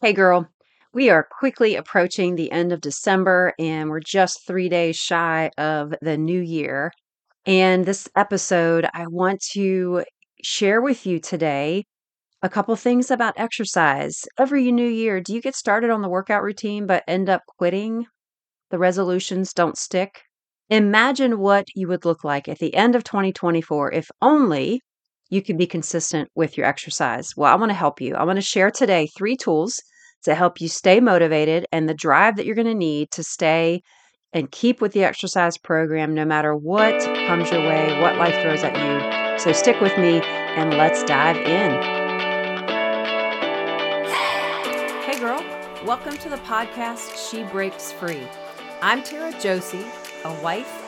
Hey, girl, we are quickly approaching the end of December and we're just three days shy of the new year. And this episode, I want to share with you today a couple things about exercise. Every new year, do you get started on the workout routine but end up quitting? The resolutions don't stick? Imagine what you would look like at the end of 2024 if only you can be consistent with your exercise. Well, I want to help you. I want to share today three tools to help you stay motivated and the drive that you're going to need to stay and keep with the exercise program no matter what comes your way, what life throws at you. So stick with me and let's dive in. Hey, girl, welcome to the podcast She Breaks Free. I'm Tara Josie, a wife,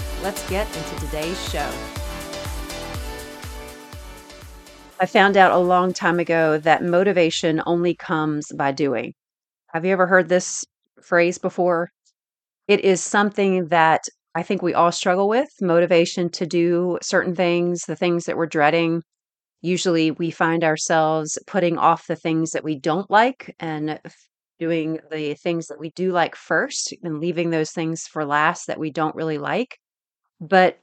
Let's get into today's show. I found out a long time ago that motivation only comes by doing. Have you ever heard this phrase before? It is something that I think we all struggle with motivation to do certain things, the things that we're dreading. Usually we find ourselves putting off the things that we don't like and doing the things that we do like first and leaving those things for last that we don't really like. But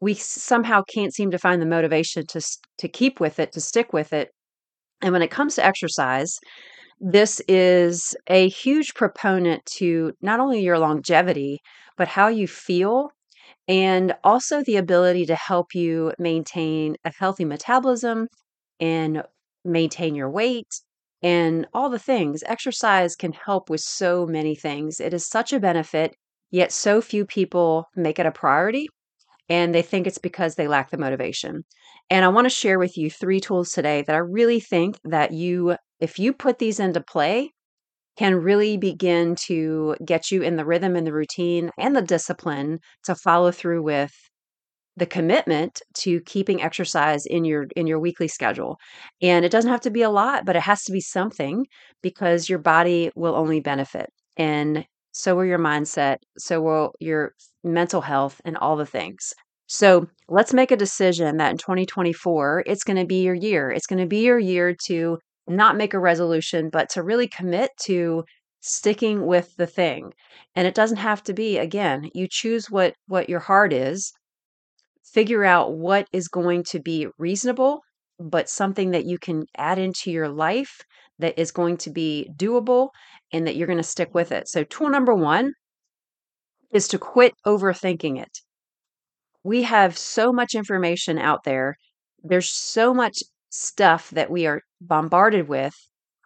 we somehow can't seem to find the motivation to to keep with it, to stick with it. And when it comes to exercise, this is a huge proponent to not only your longevity, but how you feel, and also the ability to help you maintain a healthy metabolism and maintain your weight and all the things. Exercise can help with so many things. It is such a benefit, yet so few people make it a priority and they think it's because they lack the motivation. And I want to share with you three tools today that I really think that you if you put these into play, can really begin to get you in the rhythm and the routine and the discipline to follow through with the commitment to keeping exercise in your in your weekly schedule. And it doesn't have to be a lot, but it has to be something because your body will only benefit. And so will your mindset, so will your mental health and all the things. So let's make a decision that in 2024, it's going to be your year. It's going to be your year to not make a resolution, but to really commit to sticking with the thing. And it doesn't have to be again, you choose what what your heart is. Figure out what is going to be reasonable, but something that you can add into your life that is going to be doable and that you're going to stick with it. So tool number 1 is to quit overthinking it. We have so much information out there. There's so much stuff that we are bombarded with,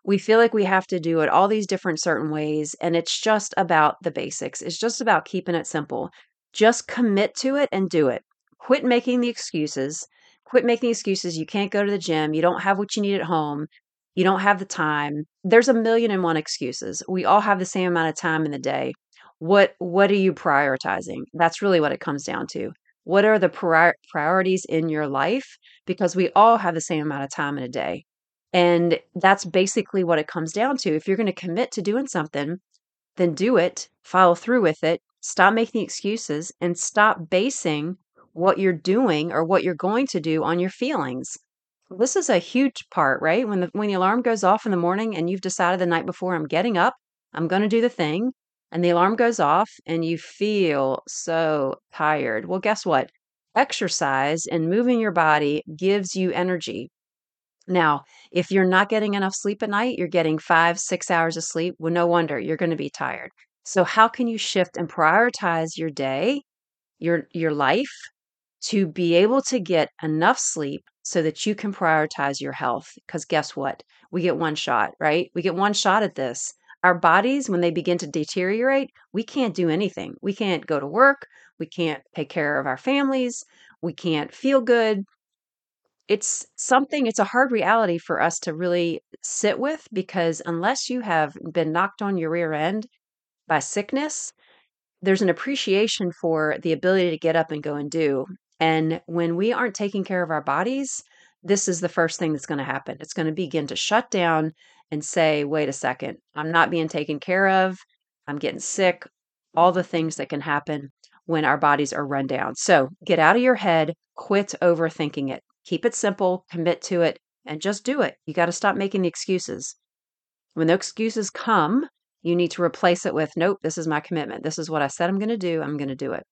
we feel like we have to do it all these different certain ways. And it's just about the basics. It's just about keeping it simple. Just commit to it and do it. Quit making the excuses. Quit making excuses. You can't go to the gym. You don't have what you need at home. You don't have the time. There's a million and one excuses. We all have the same amount of time in the day. What what are you prioritizing? That's really what it comes down to. What are the prior- priorities in your life? Because we all have the same amount of time in a day. And that's basically what it comes down to. If you're going to commit to doing something, then do it, follow through with it, stop making excuses, and stop basing what you're doing or what you're going to do on your feelings. This is a huge part, right? When the when the alarm goes off in the morning and you've decided the night before I'm getting up, I'm going to do the thing, and the alarm goes off and you feel so tired. Well, guess what? Exercise and moving your body gives you energy. Now, if you're not getting enough sleep at night, you're getting five, six hours of sleep. Well, no wonder you're going to be tired. So, how can you shift and prioritize your day, your your life, to be able to get enough sleep so that you can prioritize your health? Because guess what? We get one shot, right? We get one shot at this. Our bodies, when they begin to deteriorate, we can't do anything. We can't go to work. We can't take care of our families. We can't feel good. It's something, it's a hard reality for us to really sit with because unless you have been knocked on your rear end by sickness, there's an appreciation for the ability to get up and go and do. And when we aren't taking care of our bodies, this is the first thing that's going to happen. It's going to begin to shut down and say, wait a second, I'm not being taken care of. I'm getting sick. All the things that can happen when our bodies are run down. So get out of your head, quit overthinking it. Keep it simple, commit to it, and just do it. You got to stop making the excuses. When the excuses come, you need to replace it with, nope, this is my commitment. This is what I said I'm going to do. I'm going to do it.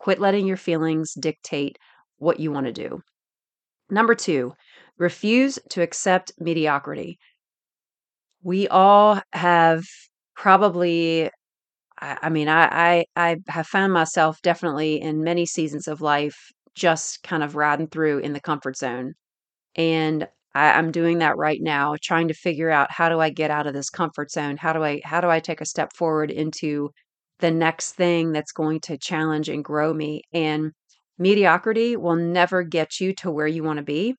Quit letting your feelings dictate what you want to do. Number two, refuse to accept mediocrity. We all have probably, I, mean, I, I, I have found myself definitely in many seasons of life just kind of riding through in the comfort zone. And I, I'm doing that right now, trying to figure out how do I get out of this comfort zone? How do I how do I take a step forward into the next thing that's going to challenge and grow me? And mediocrity will never get you to where you want to be.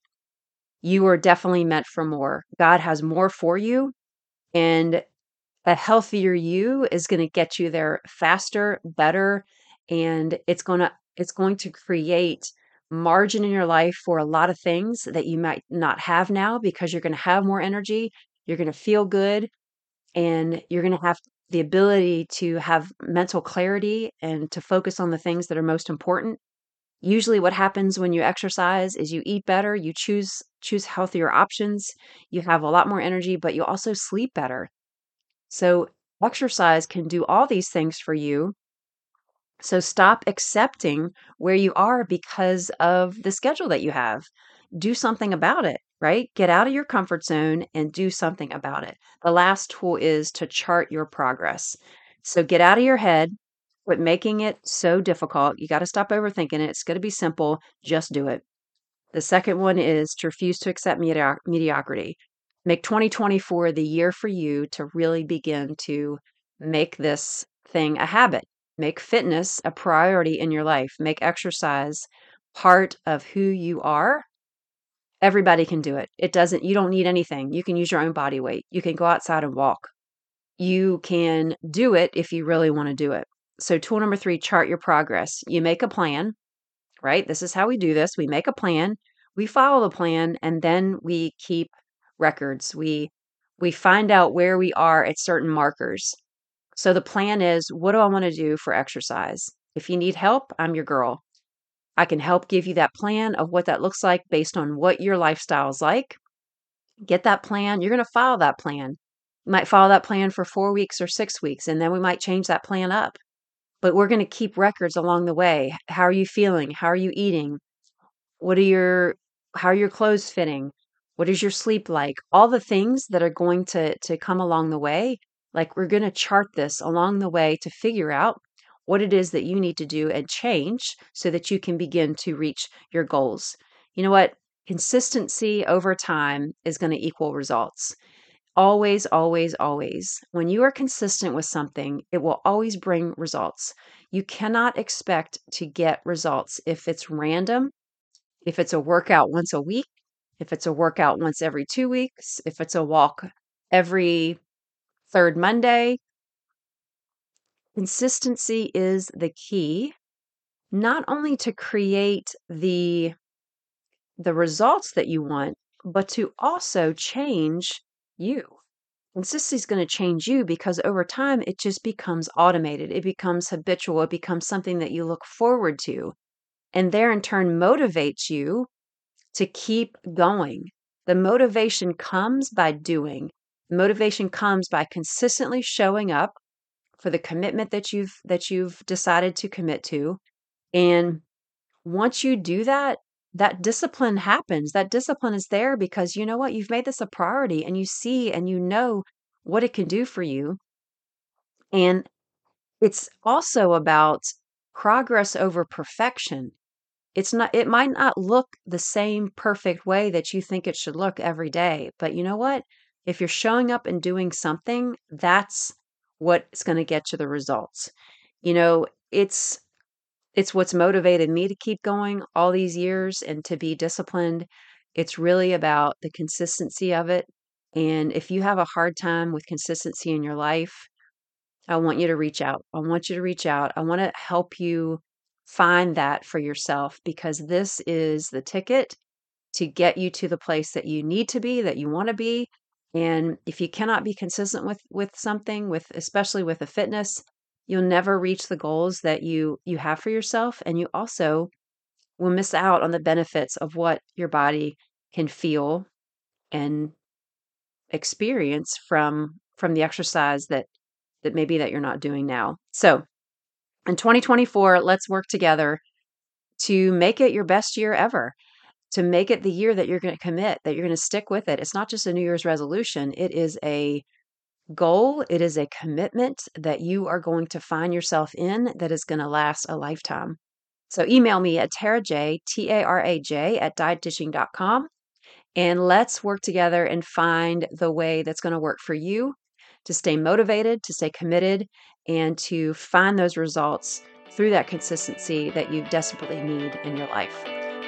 You are definitely meant for more. God has more for you. And a healthier you is going to get you there faster, better, and it's going to it's going to create margin in your life for a lot of things that you might not have now because you're going to have more energy, you're going to feel good, and you're going to have the ability to have mental clarity and to focus on the things that are most important. Usually what happens when you exercise is you eat better, you choose choose healthier options, you have a lot more energy, but you also sleep better. So exercise can do all these things for you so stop accepting where you are because of the schedule that you have. Do something about it, right? Get out of your comfort zone and do something about it. The last tool is to chart your progress. So get out of your head, quit making it so difficult. You got to stop overthinking it. It's going to be simple. Just do it. The second one is to refuse to accept medioc- mediocrity. Make 2024 the year for you to really begin to make this thing a habit. Make fitness a priority in your life. Make exercise part of who you are. Everybody can do it. It doesn't, you don't need anything. You can use your own body weight. You can go outside and walk. You can do it if you really want to do it. So, tool number three, chart your progress. You make a plan, right? This is how we do this. We make a plan, we follow the plan, and then we keep records. We we find out where we are at certain markers. So the plan is what do I want to do for exercise? If you need help, I'm your girl. I can help give you that plan of what that looks like based on what your lifestyle is like. Get that plan. You're going to follow that plan. You might follow that plan for four weeks or six weeks, and then we might change that plan up. But we're going to keep records along the way. How are you feeling? How are you eating? What are your how are your clothes fitting? What is your sleep like? All the things that are going to to come along the way like we're going to chart this along the way to figure out what it is that you need to do and change so that you can begin to reach your goals. You know what? Consistency over time is going to equal results. Always, always, always. When you are consistent with something, it will always bring results. You cannot expect to get results if it's random, if it's a workout once a week, if it's a workout once every two weeks, if it's a walk every third Monday. Consistency is the key, not only to create the the results that you want, but to also change you. Consistency is going to change you because over time it just becomes automated. It becomes habitual. It becomes something that you look forward to. And there in turn motivates you to keep going. The motivation comes by doing. Motivation comes by consistently showing up for the commitment that you've that you've decided to commit to. And once you do that, that discipline happens. That discipline is there because you know what? You've made this a priority and you see and you know what it can do for you. And it's also about progress over perfection. It's not it might not look the same perfect way that you think it should look every day, but you know what? If you're showing up and doing something, that's what's going to get you the results. You know, it's it's what's motivated me to keep going all these years and to be disciplined. It's really about the consistency of it. And if you have a hard time with consistency in your life, I want you to reach out. I want you to reach out. I want to help you find that for yourself because this is the ticket to get you to the place that you need to be, that you want to be. And if you cannot be consistent with with something, with especially with a fitness, you'll never reach the goals that you you have for yourself and you also will miss out on the benefits of what your body can feel and experience from from the exercise that that maybe that you're not doing now. So, in 2024, let's work together to make it your best year ever. To make it the year that you're going to commit, that you're going to stick with it. It's not just a New Year's resolution, it is a goal, it is a commitment that you are going to find yourself in that is going to last a lifetime. So email me at Tara J, T A R A J, at dietdishing.com and let's work together and find the way that's going to work for you to stay motivated, to stay committed, and to find those results through that consistency that you desperately need in your life.